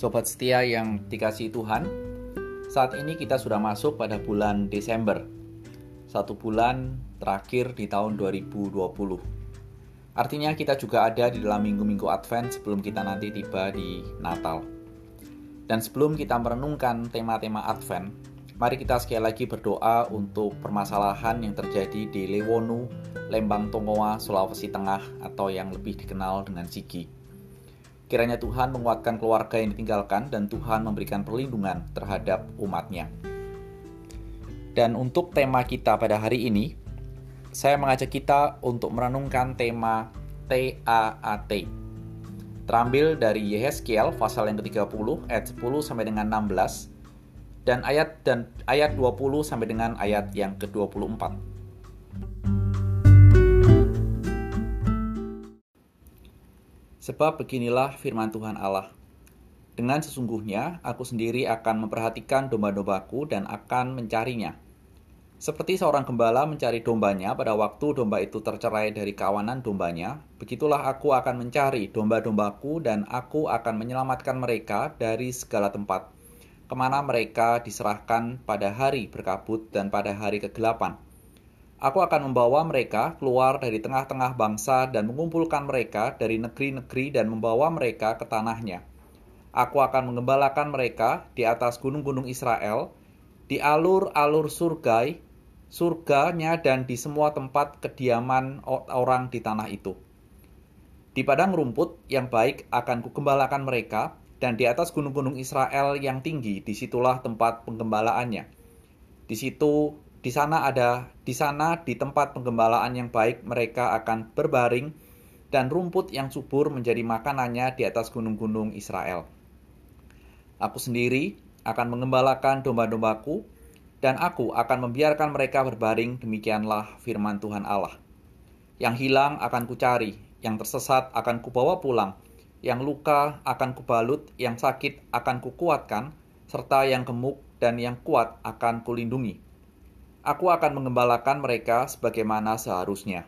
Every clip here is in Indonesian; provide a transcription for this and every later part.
Sobat setia yang dikasih Tuhan, saat ini kita sudah masuk pada bulan Desember, satu bulan terakhir di tahun 2020. Artinya kita juga ada di dalam minggu-minggu Advent sebelum kita nanti tiba di Natal. Dan sebelum kita merenungkan tema-tema Advent, mari kita sekali lagi berdoa untuk permasalahan yang terjadi di Lewonu, Lembang Tongoa, Sulawesi Tengah atau yang lebih dikenal dengan Sigi. Kiranya Tuhan menguatkan keluarga yang ditinggalkan dan Tuhan memberikan perlindungan terhadap umatnya. Dan untuk tema kita pada hari ini, saya mengajak kita untuk merenungkan tema TAAT. Terambil dari Yehezkiel pasal yang ke-30 ayat 10 sampai dengan 16 dan ayat dan ayat 20 sampai dengan ayat yang ke-24. Sebab beginilah firman Tuhan Allah. Dengan sesungguhnya aku sendiri akan memperhatikan domba-dombaku dan akan mencarinya seperti seorang gembala mencari dombanya pada waktu domba itu tercerai dari kawanan dombanya, begitulah aku akan mencari domba-dombaku dan aku akan menyelamatkan mereka dari segala tempat, ke mana mereka diserahkan pada hari berkabut dan pada hari kegelapan. Aku akan membawa mereka keluar dari tengah-tengah bangsa dan mengumpulkan mereka dari negeri-negeri dan membawa mereka ke tanahnya. Aku akan mengembalakan mereka di atas gunung-gunung Israel, di alur-alur surgai, surganya dan di semua tempat kediaman orang di tanah itu. Di padang rumput yang baik akan kugembalakan mereka, dan di atas gunung-gunung Israel yang tinggi, di situlah tempat penggembalaannya. Di situ, di sana ada, di sana di tempat penggembalaan yang baik mereka akan berbaring, dan rumput yang subur menjadi makanannya di atas gunung-gunung Israel. Aku sendiri akan mengembalakan domba-dombaku, dan aku akan membiarkan mereka berbaring, demikianlah firman Tuhan Allah. Yang hilang akan kucari, yang tersesat akan kubawa pulang, yang luka akan kubalut, yang sakit akan kukuatkan, serta yang gemuk dan yang kuat akan kulindungi. Aku akan mengembalakan mereka sebagaimana seharusnya.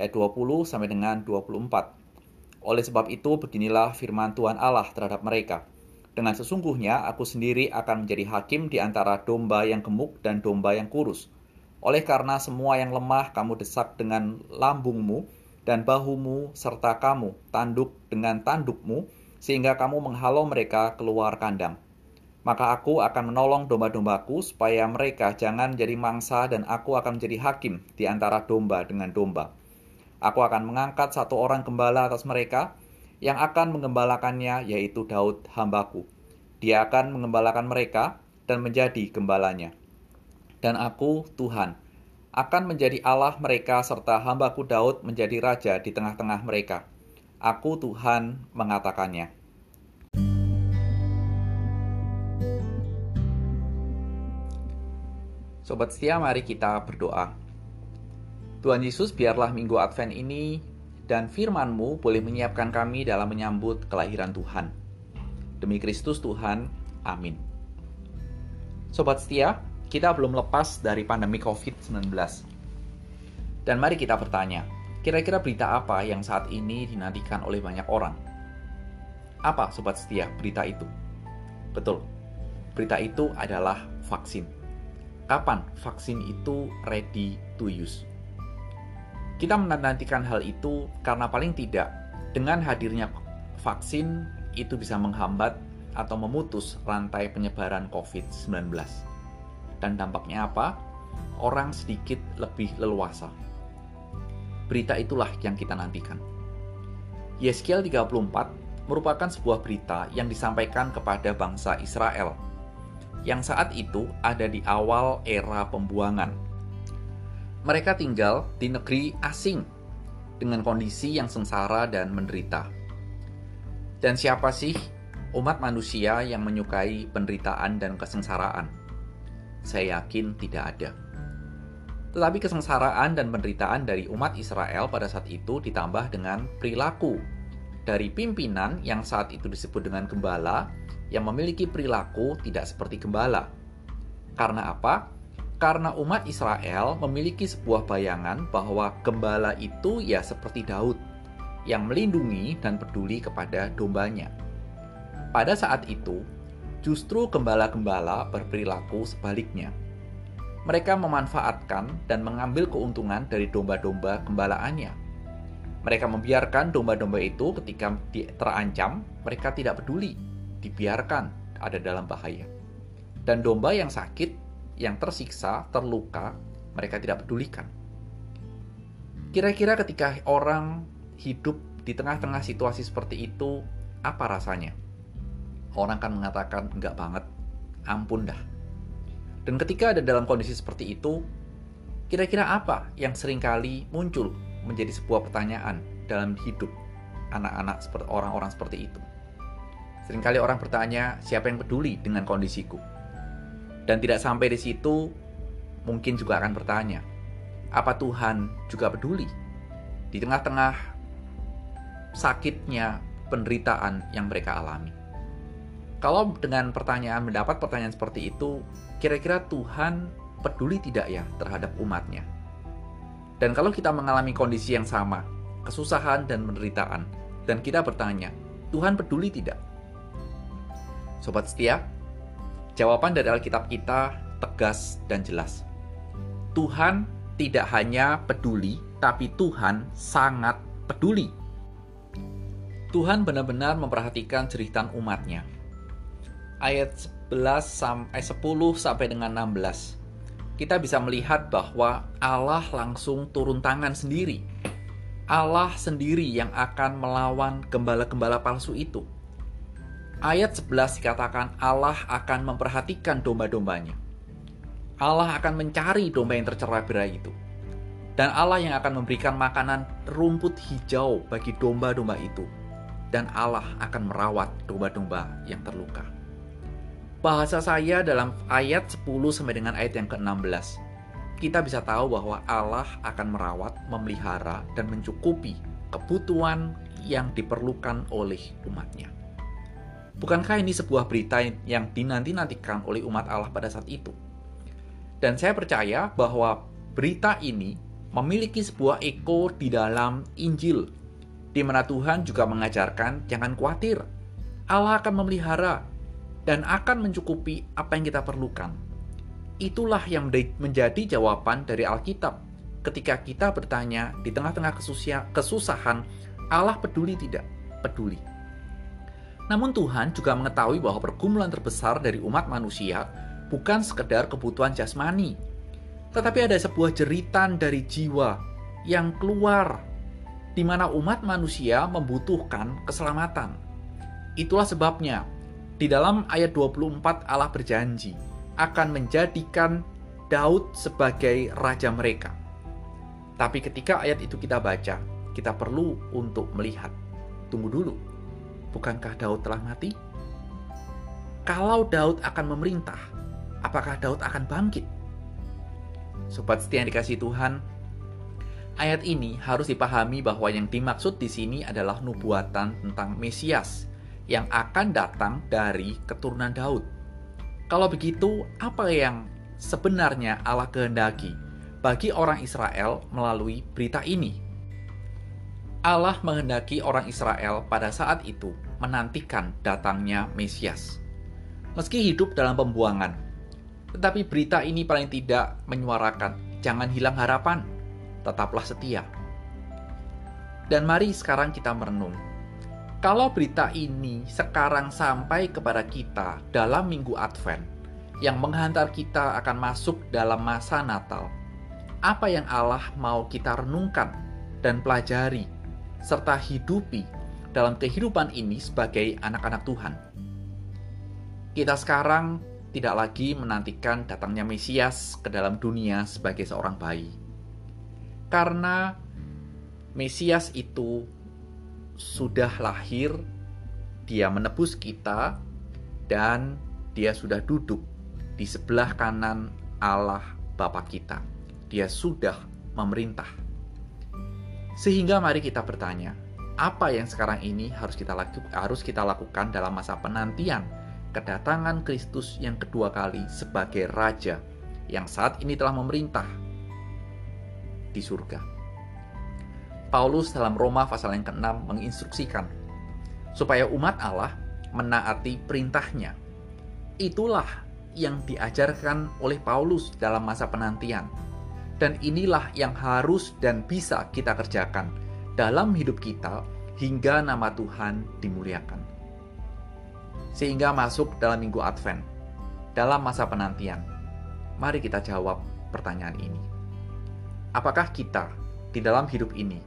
Ayat 20 sampai dengan 24. Oleh sebab itu beginilah firman Tuhan Allah terhadap mereka. Dengan sesungguhnya aku sendiri akan menjadi hakim di antara domba yang gemuk dan domba yang kurus. Oleh karena semua yang lemah kamu desak dengan lambungmu dan bahumu serta kamu tanduk dengan tandukmu sehingga kamu menghalau mereka keluar kandang. Maka aku akan menolong domba-dombaku supaya mereka jangan menjadi mangsa dan aku akan menjadi hakim di antara domba dengan domba. Aku akan mengangkat satu orang gembala atas mereka yang akan mengembalakannya yaitu Daud hambaku. Dia akan mengembalakan mereka dan menjadi gembalanya. Dan aku, Tuhan, akan menjadi Allah mereka serta hambaku Daud menjadi raja di tengah-tengah mereka. Aku Tuhan mengatakannya. Sobat setia, mari kita berdoa. Tuhan Yesus, biarlah minggu Advent ini dan firman-Mu boleh menyiapkan kami dalam menyambut kelahiran Tuhan. Demi Kristus Tuhan, amin. Sobat setia, kita belum lepas dari pandemi COVID-19. Dan mari kita bertanya, kira-kira berita apa yang saat ini dinantikan oleh banyak orang? Apa sobat setia berita itu? Betul, berita itu adalah vaksin. Kapan vaksin itu ready to use? Kita menantikan hal itu karena paling tidak dengan hadirnya vaksin itu bisa menghambat atau memutus rantai penyebaran COVID-19. Dan dampaknya apa? Orang sedikit lebih leluasa. Berita itulah yang kita nantikan. Yeskiel 34 merupakan sebuah berita yang disampaikan kepada bangsa Israel yang saat itu ada di awal era pembuangan mereka tinggal di negeri asing dengan kondisi yang sengsara dan menderita. Dan siapa sih umat manusia yang menyukai penderitaan dan kesengsaraan? Saya yakin tidak ada. Tetapi kesengsaraan dan penderitaan dari umat Israel pada saat itu ditambah dengan perilaku dari pimpinan yang saat itu disebut dengan gembala yang memiliki perilaku tidak seperti gembala. Karena apa? karena umat Israel memiliki sebuah bayangan bahwa gembala itu ya seperti Daud yang melindungi dan peduli kepada dombanya. pada saat itu, justru gembala-gembala berperilaku sebaliknya. Mereka memanfaatkan dan mengambil keuntungan dari domba-domba gembalaannya. Mereka membiarkan domba-domba itu ketika terancam, mereka tidak peduli, dibiarkan ada dalam bahaya. Dan domba yang sakit, yang tersiksa, terluka, mereka tidak pedulikan. Kira-kira ketika orang hidup di tengah-tengah situasi seperti itu, apa rasanya? Orang kan mengatakan, enggak banget, ampun dah. Dan ketika ada dalam kondisi seperti itu, kira-kira apa yang sering kali muncul menjadi sebuah pertanyaan dalam hidup anak-anak seperti orang-orang seperti itu? Seringkali orang bertanya, siapa yang peduli dengan kondisiku? Dan tidak sampai di situ, mungkin juga akan bertanya, apa Tuhan juga peduli di tengah-tengah sakitnya penderitaan yang mereka alami? Kalau dengan pertanyaan mendapat pertanyaan seperti itu, kira-kira Tuhan peduli tidak ya terhadap umatnya? Dan kalau kita mengalami kondisi yang sama, kesusahan dan penderitaan, dan kita bertanya, Tuhan peduli tidak? Sobat setia, jawaban dari Alkitab kita tegas dan jelas. Tuhan tidak hanya peduli, tapi Tuhan sangat peduli. Tuhan benar-benar memperhatikan jeritan umatnya ayat 11 sampai 10 sampai dengan 16 kita bisa melihat bahwa Allah langsung turun tangan sendiri. Allah sendiri yang akan melawan gembala-gembala palsu itu. Ayat 11 dikatakan Allah akan memperhatikan domba-dombanya. Allah akan mencari domba yang tercerai-berai itu. Dan Allah yang akan memberikan makanan rumput hijau bagi domba-domba itu. Dan Allah akan merawat domba-domba yang terluka bahasa saya dalam ayat 10 sampai dengan ayat yang ke-16. Kita bisa tahu bahwa Allah akan merawat, memelihara, dan mencukupi kebutuhan yang diperlukan oleh umatnya. Bukankah ini sebuah berita yang dinanti-nantikan oleh umat Allah pada saat itu? Dan saya percaya bahwa berita ini memiliki sebuah eko di dalam Injil, di mana Tuhan juga mengajarkan jangan khawatir, Allah akan memelihara, dan akan mencukupi apa yang kita perlukan. Itulah yang menjadi jawaban dari Alkitab. Ketika kita bertanya di tengah-tengah kesusahan, Allah peduli tidak? Peduli. Namun Tuhan juga mengetahui bahwa pergumulan terbesar dari umat manusia bukan sekedar kebutuhan jasmani, tetapi ada sebuah jeritan dari jiwa yang keluar di mana umat manusia membutuhkan keselamatan. Itulah sebabnya di dalam ayat 24 Allah berjanji akan menjadikan Daud sebagai raja mereka. Tapi ketika ayat itu kita baca, kita perlu untuk melihat. Tunggu dulu. Bukankah Daud telah mati? Kalau Daud akan memerintah, apakah Daud akan bangkit? Sobat setia yang dikasih Tuhan, ayat ini harus dipahami bahwa yang dimaksud di sini adalah nubuatan tentang Mesias yang akan datang dari keturunan Daud. Kalau begitu, apa yang sebenarnya Allah kehendaki bagi orang Israel melalui berita ini? Allah menghendaki orang Israel pada saat itu menantikan datangnya Mesias. Meski hidup dalam pembuangan, tetapi berita ini paling tidak menyuarakan jangan hilang harapan, tetaplah setia. Dan mari sekarang kita merenung kalau berita ini sekarang sampai kepada kita dalam minggu Advent, yang menghantar kita akan masuk dalam masa Natal, apa yang Allah mau kita renungkan dan pelajari, serta hidupi dalam kehidupan ini sebagai anak-anak Tuhan? Kita sekarang tidak lagi menantikan datangnya Mesias ke dalam dunia sebagai seorang bayi, karena Mesias itu sudah lahir, dia menebus kita, dan dia sudah duduk di sebelah kanan Allah Bapa kita. Dia sudah memerintah. Sehingga mari kita bertanya, apa yang sekarang ini harus kita lakukan, harus kita lakukan dalam masa penantian kedatangan Kristus yang kedua kali sebagai raja yang saat ini telah memerintah di surga. Paulus dalam Roma pasal yang ke-6 menginstruksikan supaya umat Allah menaati perintahnya. Itulah yang diajarkan oleh Paulus dalam masa penantian. Dan inilah yang harus dan bisa kita kerjakan dalam hidup kita hingga nama Tuhan dimuliakan. Sehingga masuk dalam minggu Advent, dalam masa penantian. Mari kita jawab pertanyaan ini. Apakah kita di dalam hidup ini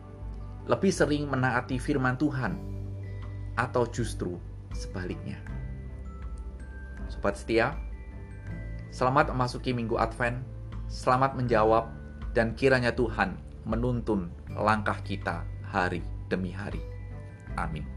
lebih sering menaati firman Tuhan atau justru sebaliknya? Sobat setia, Selamat memasuki minggu Advent, selamat menjawab, dan kiranya Tuhan menuntun langkah kita hari demi hari. Amin.